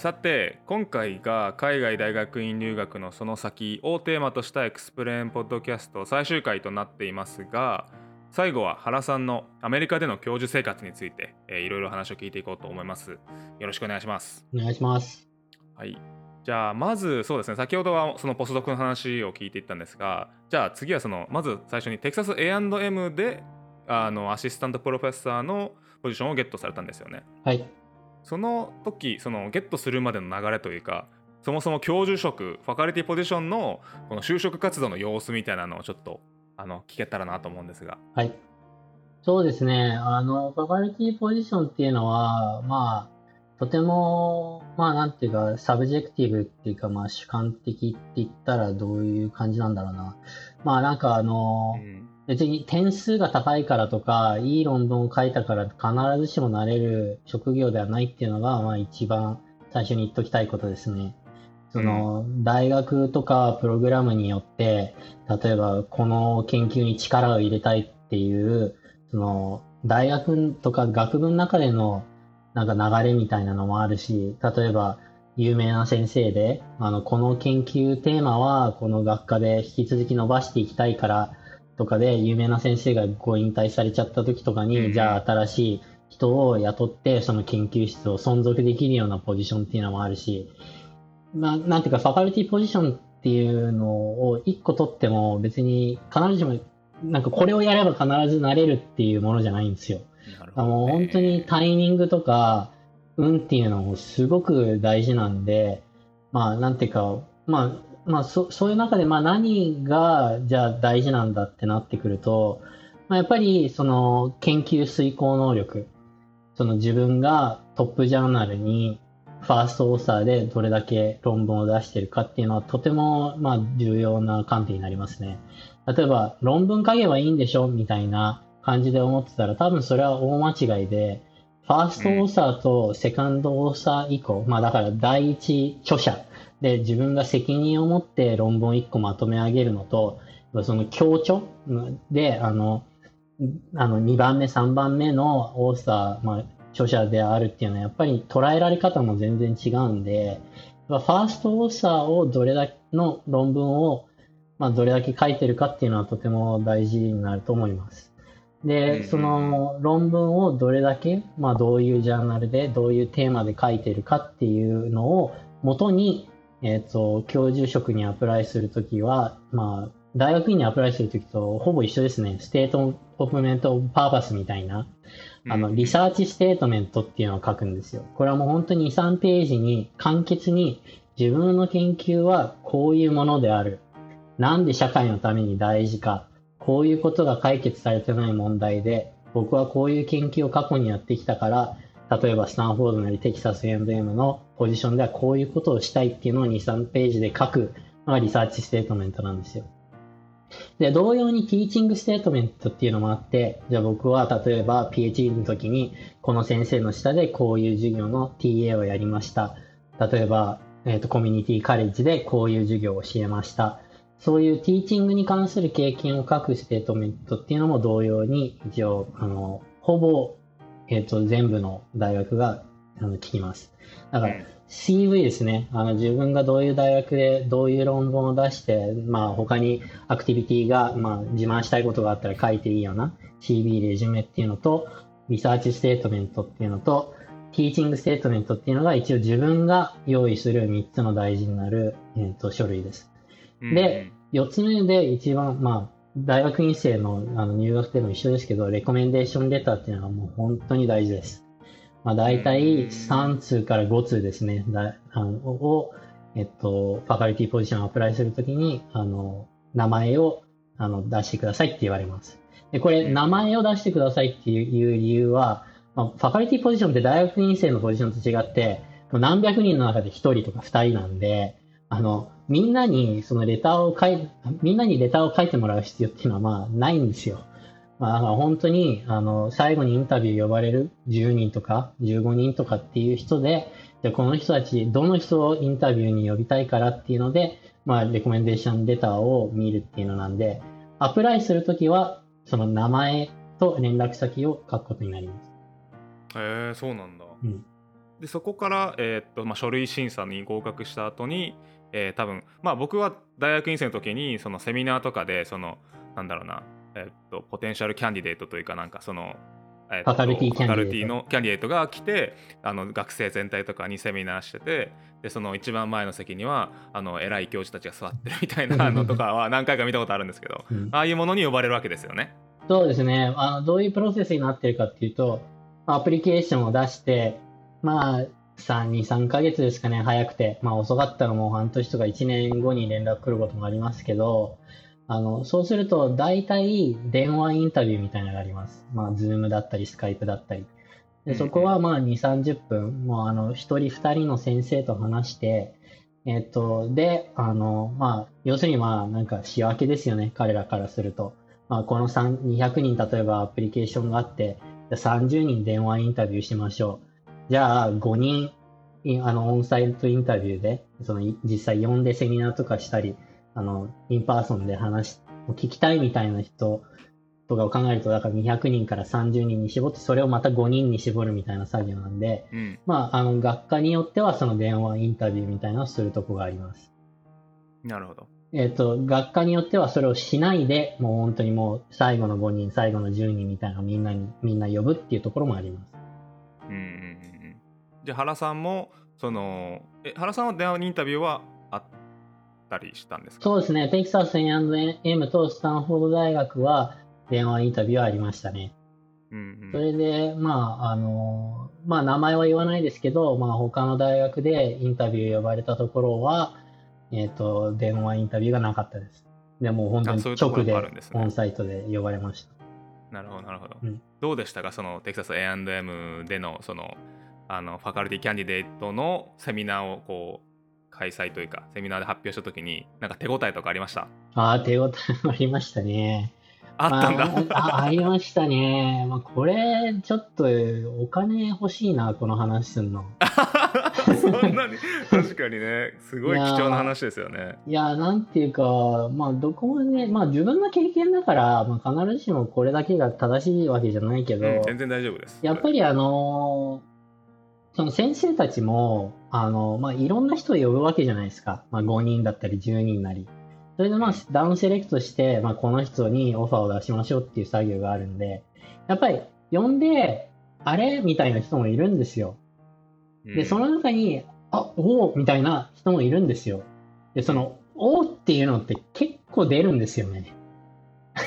さて今回が海外大学院留学のその先をテーマとしたエクスプレーンポッドキャスト最終回となっていますが最後は原さんのアメリカでの教授生活について、えー、いろいろ話を聞いていこうと思います。よろしくお願いします。お願いします。はい。じゃあまずそうですね。先ほどはそのポスドクの話を聞いていったんですがじゃあ次はそのまず最初にテキサス A&M であのアシスタントプロフェッサーのポジションをゲットされたんですよね。はいその時そのゲットするまでの流れというかそもそも教授職 faculty position のこの就職活動の様子みたいなのをちょっとあの聞けたらなと思うんですが。はい。そうですね。あの faculty position っていうのはまあとても、まあなんていうか、 subjective っていうか、まあ主観的って言ったらどういう感じなんだろうな。まあなんかあの、うん別に点数が高いからとか、いい論文を書いたから必ずしもなれる職業ではないっていうのが、まあ一番最初に言っときたいことですね。その、大学とかプログラムによって、例えばこの研究に力を入れたいっていう、その、大学とか学部の中でのなんか流れみたいなのもあるし、例えば有名な先生で、あの、この研究テーマはこの学科で引き続き伸ばしていきたいからとかで、有名な先生がご引退されちゃった時とかに、うん、じゃあ新しい人を雇って、その研究室を存続できるようなポジションっていうのもあるし、まあ、なんていうか、ファカルティポジションっていうのを一個取っても別に必ずしも、なんかこれをやれば必ずなれるっていうものじゃないんですよ。あの本当にタイミングとか、運っていうのもすごく大事なんで、まあ、なんていうか、まあ、まあ、そそういう中で、まあ、何が、じゃあ大事なんだってなってくると、まあ、やっぱり、その、研究遂行能力。その自分がトップジャーナルに、ファーストオーサーでどれだけ論文を出してるかっていうのは、とても、まあ、重要な観点になりますね。例えば、論文書けばいいんでしょ？みたいな感じで思ってたら、多分それは大間違いで、ファーストオーサーとセカンドオーサー以降、まあだから第一著者で自分が責任を持って論文を1個まとめ上げるのと、その強調で、あの、あの2番目、3番目のオーサー、まあ、著者であるっていうのはやっぱり捉えられ方も全然違うんで、ファーストオーサーをどれだけの論文を、まあ、どれだけ書いてるかっていうのはとても大事になると思います。で、その論文をどれだけ、まあ、どういうジャーナルで、どういうテーマで書いてるかっていうのを元に、えっ、ー、と、教授職に apply するときは、まあ、大学院に apply するときとほぼ一緒ですね。 statement of purpose みたいな、あの、 research statement っていうのを書くんですよ。これはもう本当に2、3ページに簡潔に自分の研究はこういうものである。なんで社会のために大事か。こういうことが解決されてない問題で、僕はこういう研究を過去にやってきたから、例えばスタンフォードなりテキサス A&M のポジションではこういうことをしたいっていうのを2、3ページで書くのが research statement なんですよ。で、同様に teaching statement っていうのもあって、じゃあ僕は例えば PhD の時にこの先生の下でこういう授業の TA をやりました。例えば、えっ、ー、と、 community college でこういう授業を教えました。そういう teaching に関する経験を書く statement っていうのも同様に、一応、あの、ほぼ、えっ、ー、と、全部の大学が、あの、聞きます。だから、CV ですね。あの、自分がどういう大学でどういう論文を出して、まあ、他にアクティビティが、まあ、自慢したいことがあったら書いていいような CV レジュメっていうのと、 research statement っていうのと、 teaching statement っていうのが一応自分が用意する3つの大事になる、えーと書類です。で、4つ目で一番、まあ、大学院生のあの入学でも一緒ですけど、 recommendation letter っていうのはもう本当に大事です。まあ、大体3通から5通ですね、だあのを、えっと、ファカリティポジションをアプライするときに、あの、名前をあの出してくださいって言われます。で、これ、名前を出してくださいっていう理由は、まあ、ファカリティポジションって大学院生のポジションと違って、何百人の中で1人とか2人なんで、あの、みんなにそのレターを書い、みんなにレターを書いてもらう必要っていうのはまあないんですよ。まあ、だから本当に、あの、最後にインタビュー呼ばれる10人とか15人とかっていう人で、じゃこの人たち、どの人をインタビューに呼びたいからっていうので、まあ、レコメンデーションレターを見るっていうのなんで、アプライするときは、その名前と連絡先を書くことになります。へえ、そうなんだ。うん。でそこから、えーっとまあ、書類審査に合格した後に、えー多分まあ僕は大学院生の時にそのセミナーとかでそのなんだろうな、えーっとポテンシャルキャンディデートというかなんかその、えーファカルティキャィのキャンディデートが来てあの学生全体とかにセミナーしててでその一番前の席にはあの偉い教授たちが座ってるみたいな のとかは何回か見たことあるんですけどうんああいうものに呼ばれるわけですよね。そうですね。あの、どういうプロセスになってるかっていうと、アプリケーションを出して、まあ、3、2、3ヶ月ですかね、早くて。まあ、遅かったらもう半年とか1年後に連絡来ることもありますけど、あの、そうすると、大体、電話インタビューみたいなのがあります。まあ、ズームだったり、スカイプだったり。で、そこはまあ、2、30分、もう、あの、1人、2人の先生と話して、えっと、で、あの、まあ、要するにまあ、なんか仕分けですよね、彼らからすると。まあ、この3 200人、例えばアプリケーションがあって、じゃあ30人電話インタビューしましょう。じゃあ、5人、いあの、 on-site interview で、その、い実際呼んでセミナーとかしたり、あの、 in person で話し、聞きたいみたいな人とかを考えると、だから200人から30人に絞って、それをまた5人に絞るみたいな作業なんで、うんまあ、あの、学科によってはその電話インタビューみたいなのをするとこがあります。なるほど。えっ、と、学科によってはそれをしないで、もう本当にもう最後の5人、最後の10人みたいなみんなに、みんな呼ぶっていうところもあります。うんじゃあ原さんもそのえ原さんは電話インタビューはあったりしたんですか？そうですね、テキサス A&M とスタンフォード大学は電話インタビューはありましたね。うんうん。それで、まあ、あの、まあ、名前は言わないですけど、まあ、他の大学でインタビュー呼ばれたところは、えっ、と、電話インタビューがなかったです。でもう本当に直でオンサイトで呼ばれました。なるほどなるほど、うん。どうでしたか？そのテキサス A&M でのそのあのファカルティキャンディデートのセミナーをこう開催というかセミナーで発表した時になんか手応えとかありました？ああ、手応えありましたね。あったんだ、まあ、あありましたね。まあ、これ、ちょっと、お金欲しいな、この話すんの。そんなに？確かにねすごい貴重な話ですよねいや、なんていうか、まあ、どこまで、まあ、自分の経験だから、まあ、必ずしもこれだけが正しいわけじゃないけど、うん全然大丈夫ですやっぱりあのその先生たちも、あの、まあ、いろんな人を呼ぶわけじゃないですか。まあ、5人だったり10人なり。それでまあ、ダウンセレクトして、まあ、この人にオファーを出しましょうっていう作業があるんで、やっぱり呼んで、あれ？みたいな人もいるんですよ。で、その中に、あ、おおみたいな人もいるんですよ。で、その、おーっていうのって結構出るんですよね。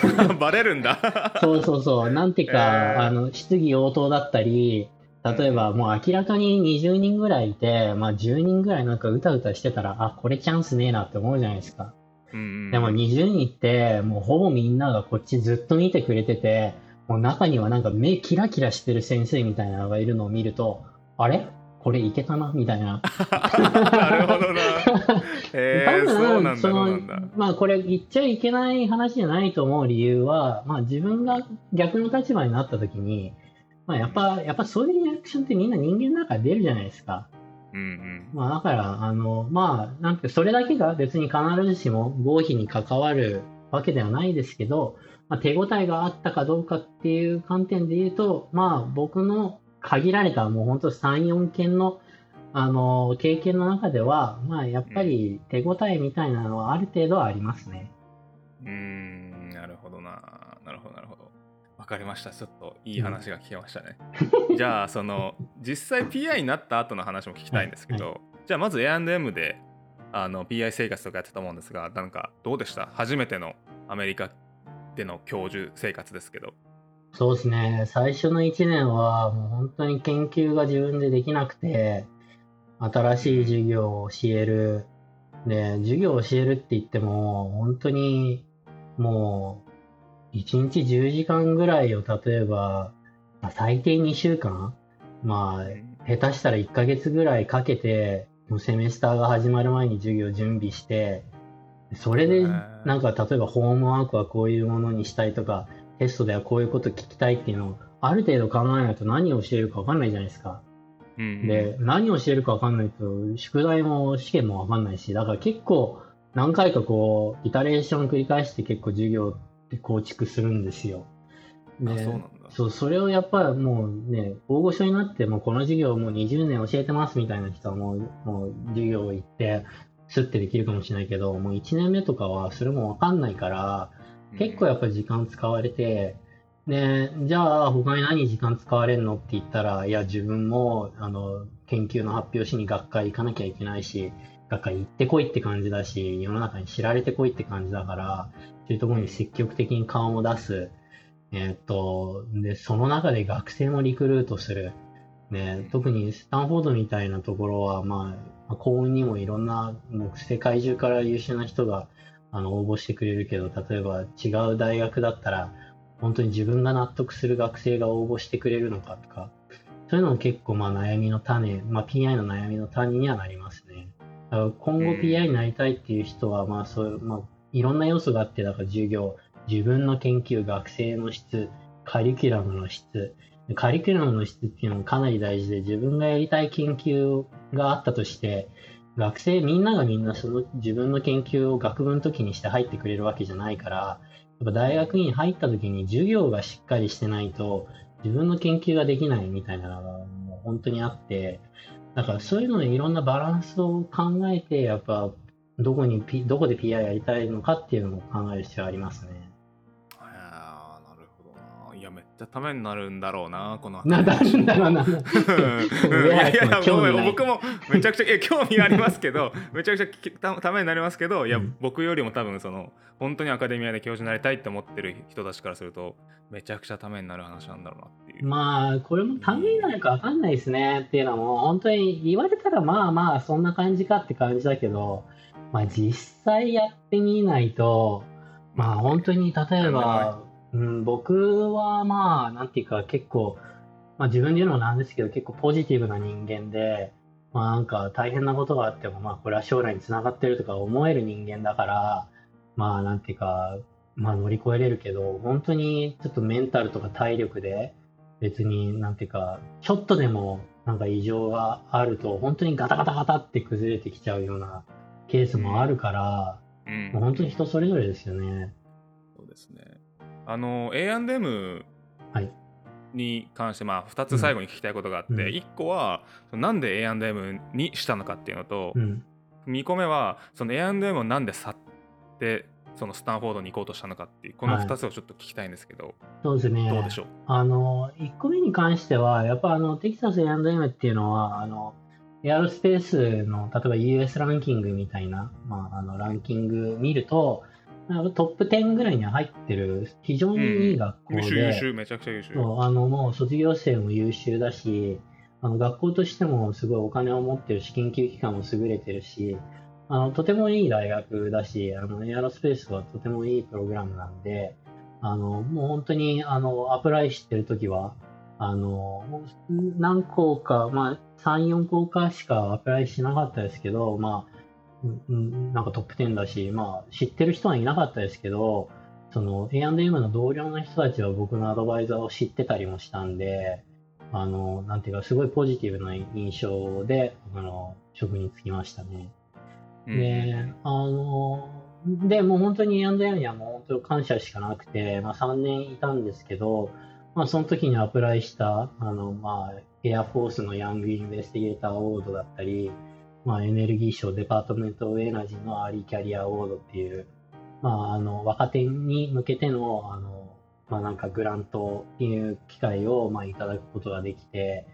う んバレるんだ そうそうそう。なんていうか、えーあの、質疑応答だったり、例えばもう明らかに20人ぐらいいて、まあ10人ぐらいなんかうたうたしてたら、あ、これチャンスねえなって思うじゃないですか。うんうんでも20人って、もうほぼみんながこっちずっと見てくれてて、もう中にはなんか目キラキラしてる先生みたいなのがいるのを見ると、あれ？これいけたな？みたいな。なるほどな。へえ多分その。まあこれ言っちゃいけない話じゃないと思う理由は、まあ自分が逆の立場になった時に、まあやっぱ、やっぱそういうリアクションってみんな人間だから出るじゃないですか。うんうん。まあだから、あの、まあなんかそれだけが別に必ずしも合否に関わるわけではないですけど、まあ、手応えがあったかどうかっていう観点で言うと、まあ僕の限られたもう本当3、4件のあの、経験の中では、まあやっぱり手応えみたいなのはある程度はありますね。うーん、なるほどな。なるほど、なるほど。わかりました。ちょっといい話が聞けましたね。じゃあ、その、実際 PI になった後の話も聞きたいんですけど、じゃあまず A&M であの PI 生活とかやってたと思うんですが、なんかどうでした？初めてのアメリカでの教授生活ですけど。そうですね。最初の1年はもう本当に研究が自分でできなくて、新しい授業を教える。で、授業を教えるって言っても、本当にもう1日10時間ぐらいを例えば、まあ最低2週間？まあ、下手したら1ヶ月ぐらいかけて、もうセメスターが始まる前に授業準備して、それで、なんか例えばホームワークはこういうものにしたいとか、テストではこういうこと聞きたいっていうのを、ある程度考えないと何を教えるか分かんないじゃないですか。うんうん。で、何を教えるか分かんないと、宿題も試験も分かんないし、だから結構何回かこう、イタレーション繰り返して結構授業って構築するんですよ。であそうそれをやっぱりもうね、大御所になって、もうこの授業をもう20年教えてますみたいな人はもう、もう授業行って、スッてできるかもしれないけど、もう1年目とかはそれもわかんないから、結構やっぱり時間使われて、で、じゃあ他に何時間使われるのって言ったら、いや自分もあの研究の発表しに学会行かなきゃいけないし、学会行ってこいって感じだし、世の中に知られてこいって感じだから、そういうところに積極的に顔も出す。えーっと、で、その中で学生もリクルートする。ね、特にスタンフォードみたいなところは、まあ、幸運にもいろんな、もう世界中から優秀な人があの応募してくれるけど、例えば違う大学だったら、本当に自分が納得する学生が応募してくれるのかとか、そういうのも結構まあ悩みの種、まあ、PI の悩みの種にはなりますね。今後 PI になりたいっていう人は、まあそういう、まあ、いろんな要素があって、だから授業、自分の研究、学生の質、カリキュラムの質、カリキュラムの質っていうのもかなり大事で、自分がやりたい研究があったとして、学生みんながみんなその自分の研究を学部の時にして入ってくれるわけじゃないから、やっぱ大学に入った時に授業がしっかりしてないと自分の研究ができないみたいなのがもう本当にあって、だからそういうのでいろんなバランスを考えて、やっぱどこに、どこで PI やりたいのかっていうのも考える必要ありますね。ゃためになるんだろうなこのな、なるんだろうな。うん。いやいや僕もめちゃくちゃ興味ありますけど めちゃくちゃきたためになりますけどいや、うん。僕よりも多分その本当にアカデミアで教授になりたいって思ってる人たちからするとめちゃくちゃためになる話なんだろうなっていう。まあ、これもためになるかわかんないですねっていうのも、本当に言われたらまあまあそんな感じかって感じだけど、まあ実際やってみないと、まあ本当に例えば、うん、僕はまあなんていうか結構、まあ自分で言うのもなんですけど結構ポジティブな人間で、まあなんか大変なことがあってもまあこれは将来につながってるとか思える人間だから、まあなんていうか、まあ乗り越えれるけど、本当にちょっとメンタルとか体力で別になんていうか、ちょっとでもなんか異常があると本当にガタガタガタって崩れてきちゃうようなケースもあるから、うんもう本当に人それぞれですよね。そうですね。あの A&M はい。に関して、まあ、2つ最後に聞きたいことがあって、うん。1個はなんで A&M にしたのかっていうのと、うん。2個目はその A&M をなんで去ってそのスタンフォードに行こうとしたのかっていうこのはい2つをちょっと聞きたいんですけど、そうですね。どうでしょう？あの、1個目に関しては、やっぱあの、テキサス A&M っていうのは、あの、エアロスペースの、例えば US ランキングみたいな、まあ、あの、ランキング見ると、トップ10ぐらいには入ってる、非常にいい学校で、優秀優秀めちゃくちゃ優秀。あの、もう卒業生も優秀だし、あの、学校としてもすごいお金を持ってるし、研究機関も優れてるし、あの、とてもいい大学だし、あの、エアロスペースはとてもいいプログラムなんで、あの、もう本当に、あの、アプライしてるときは、あの、何校か、まあ、3、4校かしかアプライしなかったですけど、まあ、うんうんなんかトップ10だし、まあ、知ってる人はいなかったですけど、その A&M の同僚の人たちは僕のアドバイザーを知ってたりもしたんで、あの、なんていうか、すごいポジティブな印象で、あの、職に就きましたね。うんで、あの、で、もう本当に A&M にはもう本当に感謝しかなくて、まあ3年いたんですけど、まあその時にアプライした、あの、まあ、エアフォースのヤングインベスティゲーターアワードだったり、まあエネルギー省 Department of Energy の Early Career Award っていう、まああの、若手に向けての、あの、まあなんか grant っていう機会を、まあいただくことができて、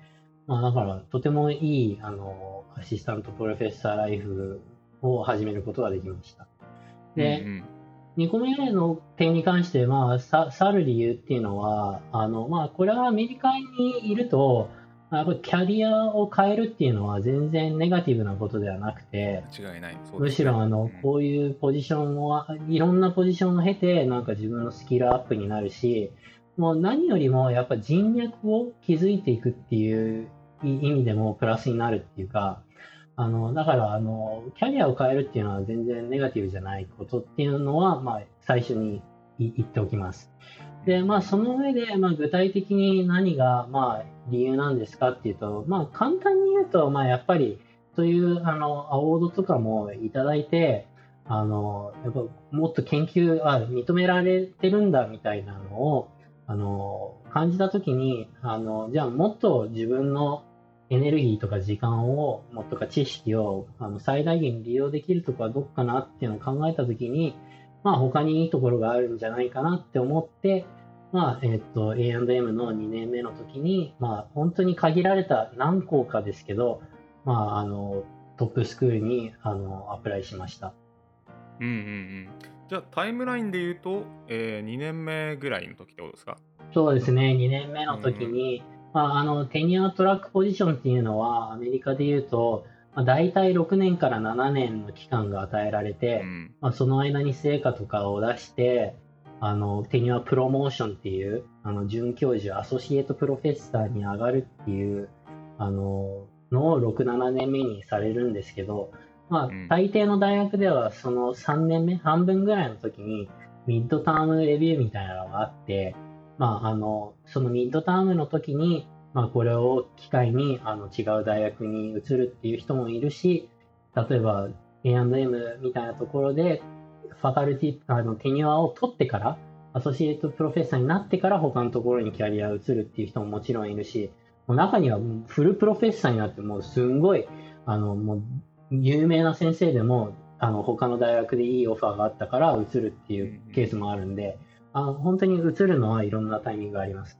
まあだからとてもいい、あの、 assistant professor life を始めることができました。で、うん2個目の点に関して、まあ、さ去る理由っていうのは、あの、まあ、これはアメリカにいると、やっぱりキャリアを変えるっていうのは全然ネガティブなことではなくて、間違いない。むしろあの、うんこういうポジションを、いろんなポジションを経て、なんか自分のスキルアップになるし、もう何よりもやっぱ人脈を築いていくっていう意味でもプラスになるっていうか、あの、だから、あの、キャリアを変えるっていうのは全然ネガティブじゃないことっていうのは、まあ、最初にい言っておきます。で、まあ、その上で、まあ、具体的に何が、まあ、理由なんですかっていうと、まあ、簡単に言うと、まあ、やっぱり、そういう、あの、アワードとかもいただいて、あの、やっぱ、もっと研究、あ、認められてるんだ、みたいなのを、あの、感じたときに、あの、じゃあもっと自分のエネルギーとか時間を、もっとか知識をあの最大限利用できるとこはどこかなっていうのを考えたときに、まあ他にいいところがあるんじゃないかなって思って、まあ、えっ、と、A&M の2年目の時に、まあ本当に限られた何校かですけど、まああの、トップスクールにあのアプライしました。うんうんうん。じゃあタイムラインで言うと、えー、2年目ぐらいの時ってことですか？そうですね、2年目の時に、うんまあ、あのテニアトラックポジションっていうのはアメリカでいうと、まあ、大体6年から7年の期間が与えられて、うん、まあ、その間に成果とかを出してあのテニアプロモーションっていうあの准教授アソシエイトプロフェッサーに上がるっていうあののを67年目にされるんですけど、まあ、大抵の大学ではその3年目半分ぐらいの時にミッドタームレビューみたいなのがあってまあ、あの、そのミッドタームの時に、まあ、これを機会にあの違う大学に移るっていう人もいるし、例えば A&M みたいなところで、ファカルティ、あの、テニュアを取ってから、アソシエイトプロフェッサーになってから他のところにキャリアを移るっていう人ももちろんいるし、もう中にはフルプロフェッサーになってもうすんごい、あの、もう有名な先生でも、あの、他の大学でいいオファーがあったから移るっていうケースもあるんで、あ本当に映るのはいろんなタイミングがあります。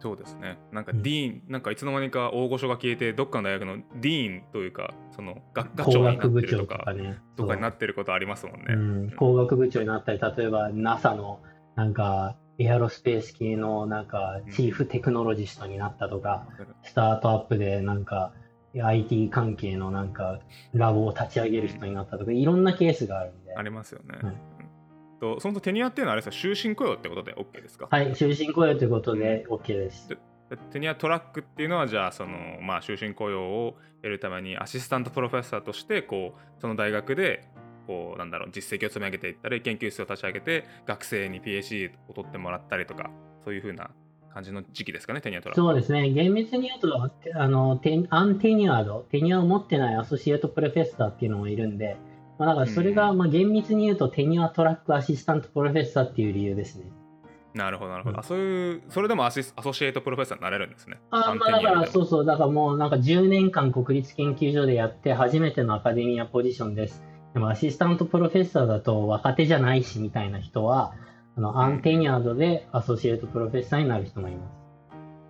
そうですね。なんかディーン、うん、なんかいつの間にか大御所が消えて、どっかの大学のディーンというか、その学科長になってるとか、とかね、とかになってることありますもんね。うん、工学部長になったり、例えば NASA のなんかエアロスペース系のなんかチーフテクノロジストになったとか、うん、スタートアップでなんか IT 関係のなんかラボを立ち上げる人になったとか、いろんなケースがあるんで。ありますよね。と、そのテニアっていうのはあれですか、終身雇用ってことで OK ですか？はい、終身雇用ということで OK です。テニアトラックっていうのは、じゃあ、その、まあ、終身雇用を得るために、アシスタントプロフェッサーとして、こう、その大学で、こう、なんだろう、実績を積み上げていったり、研究室を立ち上げて、学生に PhD を取ってもらったりとか、そういうふうな感じの時期ですかね、テニアトラック。そうですね、厳密に言うと、あのテアンテニアード、テニアを持ってないアソシエイトプロフェッサーっていうのもいるんで、まあ、だからそれがまあ厳密に言うと、 tenure-track assistant professor っていう理由ですね。なるほど、なるほど。あそういう、それでもアシ associate professor になれるんですね。あまあ、だから、そうそう、だからもうなんか10年間国立研究所でやって、初めての academia position です。でも assistant professor だと若手じゃないしみたいな人は、あの untenured で associate professor になる人もいます。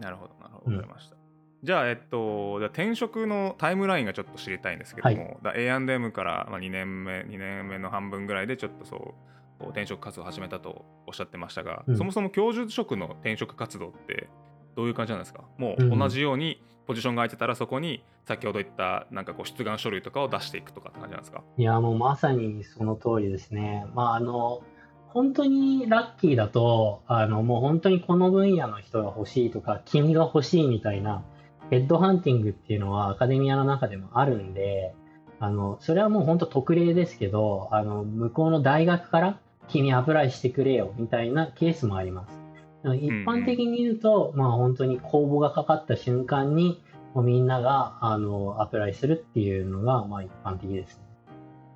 なるほど、なるほど、わかりました。じゃあ、えっと、じゃ転職のタイムラインがちょっと知りたいんですけども、はい、A&M から、まあ、2年目、2年目の半分ぐらいでちょっとそう、転職活動を始めたとおっしゃってましたが、うん、そもそも教授職の転職活動ってどういう感じなんですか？もう同じようにポジションが空いてたらそこに先ほど言ったなんかこう出願書類とかを出していくとかって感じなんですか？いやもうまさにその通りですね。まああの本当にラッキーだとあのもう本当にこの分野の人が欲しいとか君が欲しいみたいなヘッドハンティングっていうのはアカデミアの中でもあるんで、あの、それはもう本当特例ですけど、あの、向こうの大学から君アプライしてくれよみたいなケースもあります。一般的に言うと、まあ本当に公募がかかった瞬間に、もうみんながあのアプライするっていうのが、まあ一般的ですね。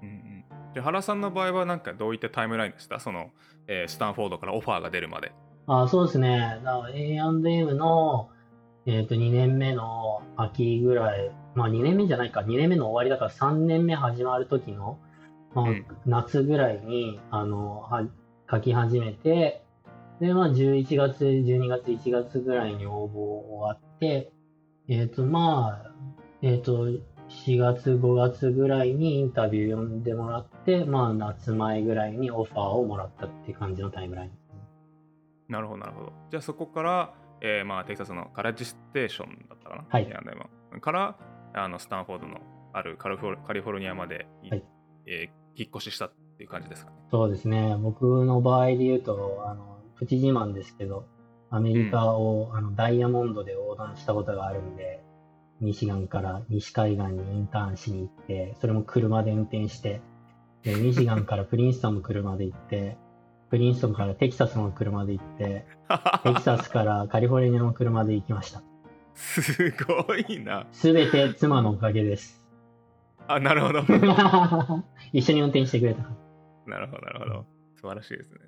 うんうん、で原さんの場合は、なんかどういったタイムラインでしたその、えー、スタンフォードからオファーが出るまで。あそうですね。A&M の、えっ、ー、と、2年目の秋ぐらい、まあ2年目じゃないか、2年目の終わりだから3年目始まる時の、まあ、夏ぐらいに、あの、は書き始めて、で、まあ11月、12月、1月ぐらいに応募終わって、えっ、ー、と、まあ、えっ、ー、と、4月、5月ぐらいにインタビュー読んでもらって、まあ夏前ぐらいにオファーをもらったっていう感じのタイムライン。なるほど、なるほど。じゃあそこから、えー、まあテキサスのカレッジステーションだったかな、はい、からあのスタンフォードのあるカリフォルニアまで、はい、えー、引っ越ししたっていう感じですか、ね、そうですね。僕の場合で言うとあのプチ自慢ですけどアメリカを、うん、あのダイヤモンドで横断したことがあるんでミシガンから西海岸にインターンしに行ってそれも車で運転してでミシガンからプリンストンも車で行ってプリンストンからテキサスの車で行って、テキサスからカリフォルニアの車で行きました。すごいな。すべて妻のおかげです。あ、なるほど。一緒に運転してくれた。なるほど、なるほど。素晴らしいですね。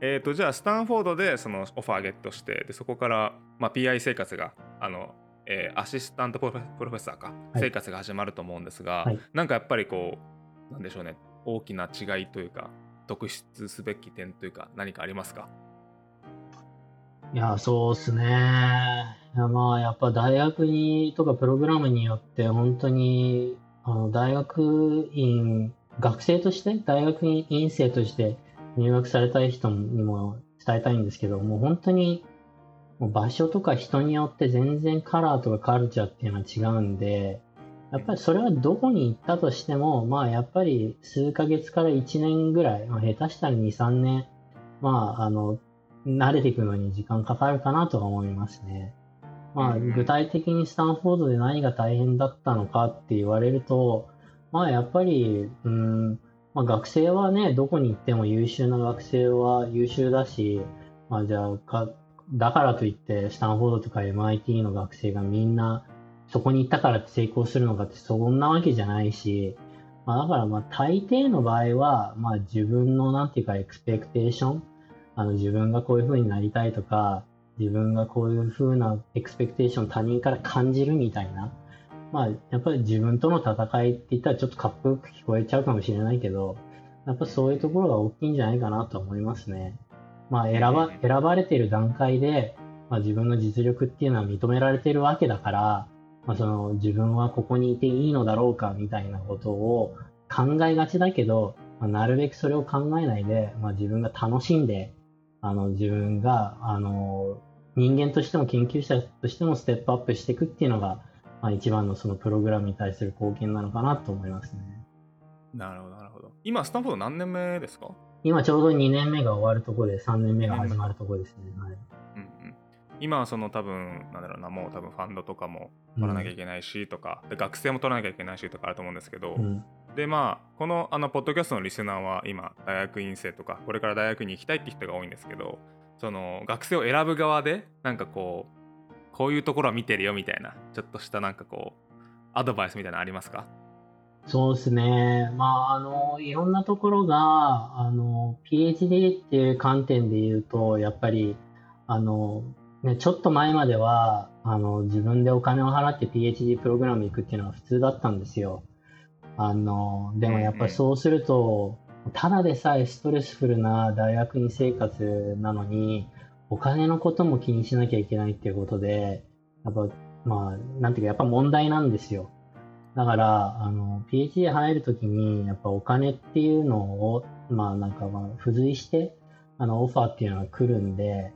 えー、とじゃあスタンフォードでそのオファーゲットしてでそこから、まあ、PI 生活があの、えーアシスタントプロフェプロフェッサーか、はい生活が始まると思うんですが、はいなんかやっぱりこうなんでしょうね大きな違いというか特筆すべき点というか何かありますか？いや、そうっすね。やまあ、やっぱ大学にとかプログラムによって本当に、あの、大学院、学生として、大学院院生として入学されたい人にも伝えたいんですけど、もう本当に、もう場所とか人によって全然カラーとかカルチャーっていうのは違うんで、やっぱりそれはどこに行ったとしても、まあやっぱり数ヶ月から1年ぐらい、まあ、下手したら2、3年、まああの、慣れていくのに時間かかるかなとは思いますね。まあうん具体的にスタンフォードで何が大変だったのかって言われると、まあやっぱり、うん、まあ学生はね、どこに行っても優秀な学生は優秀だし、まあじゃあか、だからといってスタンフォードとか MIT の学生がみんなそこに行ったからって成功するのかってそんなわけじゃないし、まあだからまあ大抵の場合は、まあ自分のなんていうかエクスペクテーション、あの自分がこういう風になりたいとか、自分がこういう風なエクスペクテーションを他人から感じるみたいな、まあやっぱり自分との戦いって言ったらちょっとかっこよく聞こえちゃうかもしれないけど、やっぱそういうところが大きいんじゃないかなと思いますね。まあ選ば、選ばれている段階で、まあ自分の実力っていうのは認められているわけだから、まあその自分はここにいていいのだろうかみたいなことを考えがちだけど、まあ、なるべくそれを考えないで、まあ自分が楽しんで、あの自分が、あの、人間としても研究者としてもステップアップしていくっていうのが、まあ一番のそのプログラムに対する貢献なのかなと思いますね。なるほどなるほど今スタンフォード何年目ですか？今ちょうど2年目が終わるところで3年目が始まるところですね。はい。うんうん今はその多分なんだろうなもう多分ファンドとかも取らなきゃいけないしとか、で学生も取らなきゃいけないしとかあると思うんですけど、うん。でまあこのあのポッドキャストのリスナーは今大学院生とかこれから大学に行きたいって人が多いんですけどその学生を選ぶ側でなんかこうこういうところは見てるよみたいなちょっとしたなんかこうアドバイスみたいなのありますか？そうですね。まあ、あの、いろんなところが、あの、PhD っていう観点で言うと、やっぱり、あの、ね、ちょっと前までは、あの、自分でお金を払って PhD プログラム行くっていうのは普通だったんですよ。あの、でもやっぱりそうすると、ただでさえストレスフルな大学院生活なのに、お金のことも気にしなきゃいけないっていうことで、やっぱ、まあ、なんていうか、やっぱ問題なんですよ。だから、あの、PhD 入るときに、やっぱお金っていうのを、まあなんかまあ、付随して、あの、オファーっていうのが来るんで、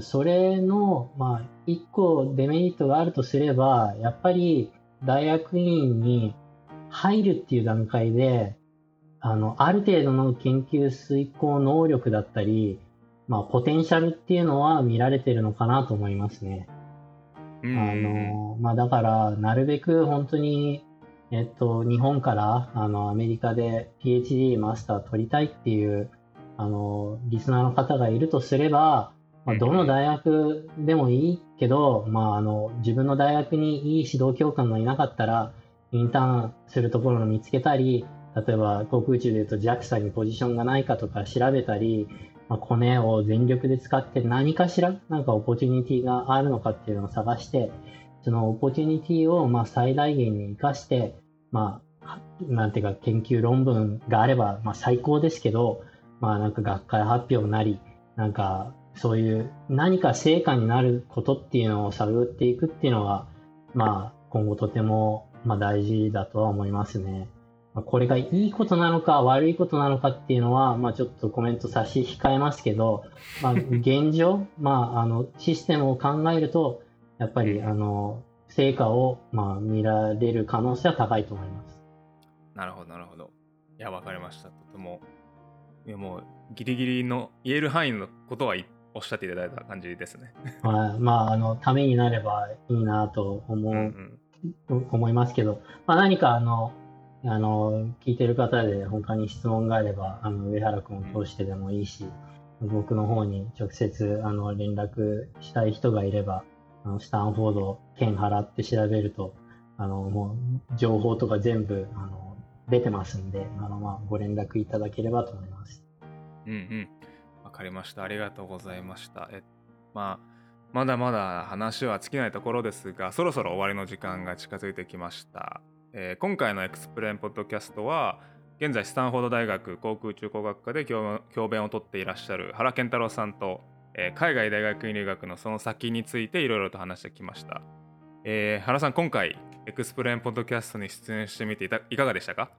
それの、まあ、一個デメリットがあるとすれば、やっぱり大学院に入るっていう段階で、あの、ある程度の研究遂行能力だったり、まあ、ポテンシャルっていうのは見られてるのかなと思いますね。うんあの、まあ、だから、なるべく本当に、えっと、日本から、あの、アメリカで PhD マスター取りたいっていう、あの、リスナーの方がいるとすれば、まあ、どの大学でもいいけど、まあ、あの、自分の大学にいい指導教官がいなかったら、インターンするところを見つけたり、例えば航空宇宙で言うと JAXA にポジションがないかとか調べたり、まあ、コネを全力で使って何かしら、なんか opportunity があるのかっていうのを探して、その opportunity をまあ最大限に活かして、まあ、なんていうか研究論文があればまあ最高ですけど、まあなんか学会発表なり、なんかそういう何か成果になることっていうのを探っていくっていうのが、まあ今後とてもまあ大事だとは思いますね。まあこれがいいことなのか悪いことなのかっていうのは、まあちょっとコメント差し控えますけど、まあ 現状、まああのシステムを考えると、やっぱりあの成果をまあ見られる可能性は高いと思います。なるほどなるほどいやわかりましたとてもいやもうギリギリの言える範囲のことはいおっしゃっていただいた感じですねはい、まああのためになればいいなと思う、うんうん思いますけど、まあ、何かあのあの聞いてる方で他に質問があればあの上原君を通してでもいいし、僕の方に直接あの連絡したい人がいればあのスタンフォード券払って調べるとあのもう情報とか全部あの出てますんであの、まあ、ご連絡いただければと思います。うんうん。わかりました。ありがとうございました。えまあまだまだ話は尽きないところですがそろそろ終わりの時間が近づいてきました、えー、今回のエクスプレーンポッドキャストは現在スタンフォード大学航空宇宙工学科で教鞭をとっていらっしゃる原健太郎さんと、えー、海外大学院留学のその先についていろいろと話してきました、えー、原さん今回エクスプレーンポッドキャストに出演してみていかがでしたか？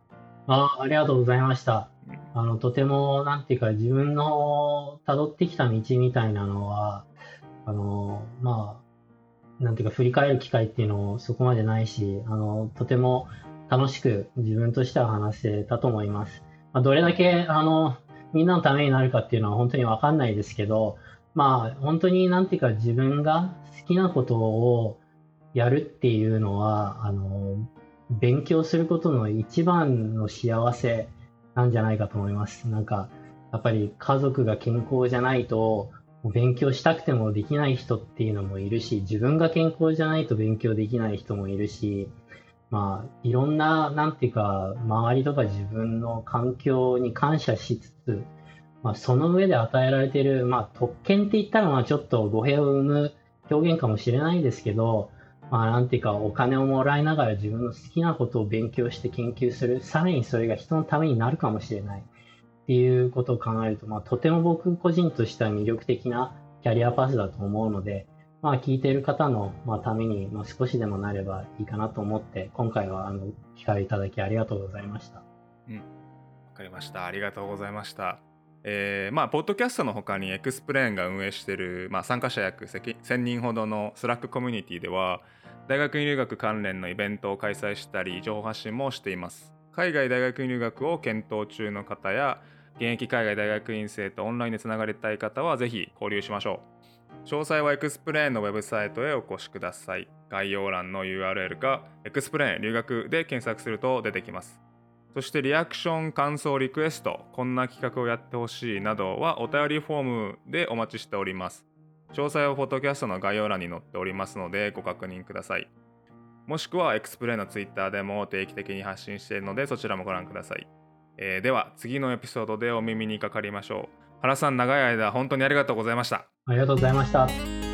あありがとうございました。あの、とても、なんていうか、自分の辿ってきた道みたいなのは、あの、まあ、なんていうか、振り返る機会っていうのもそこまでないし、あの、とても楽しく自分としては話せたと思います。まあ、どれだけ、あの、みんなのためになるかっていうのは本当にわかんないですけど、まあ、本当になんていうか、自分が好きなことをやるっていうのは、あの、勉強することの一番の幸せなんじゃないかと思います。なんか、やっぱり家族が健康じゃないと、勉強したくてもできない人っていうのもいるし、自分が健康じゃないと勉強できない人もいるし、まあ、いろんな、なんていうか、周りとか自分の環境に感謝しつつ、まあ、その上で与えられている、まあ、特権って言ったら、まあ、ちょっと語弊を生む表現かもしれないですけど、まあ、なんていうか、お金をもらいながら自分の好きなことを勉強して研究する。さらにそれが人のためになるかもしれない。っていうことを考えると、まあ、とても僕個人としては魅力的なキャリアパスだと思うので、まあ、聞いている方の、ま、ために、まあ、少しでもなればいいかなと思って、今回は、あの、機会いただきありがとうございました。うん。わかりました。ありがとうございました。えー、まあ、ポッドキャストの他に XPLANE が運営している、まあ、参加者約1000人ほどの Slack コミュニティでは、大学院留学関連のイベントを開催したり情報発信もしています。海外大学院留学を検討中の方や現役海外大学院生とオンラインでつながりたい方はぜひ交流しましょう。詳細は XPLANE のウェブサイトへお越しください。概要欄の URL か XPLANE 留学で検索すると出てきます。そしてリアクション、感想、リクエスト、こんな企画をやってほしいなどはお便りフォームでお待ちしております。詳細はフォトキャストの概要欄に載っておりますのでご確認ください。もしくはエクスプレイの Twitter でも定期的に発信しているのでそちらもご覧ください。えー、では次のエピソードでお耳にかかりましょう。原さん長い間本当にありがとうございました。ありがとうございました。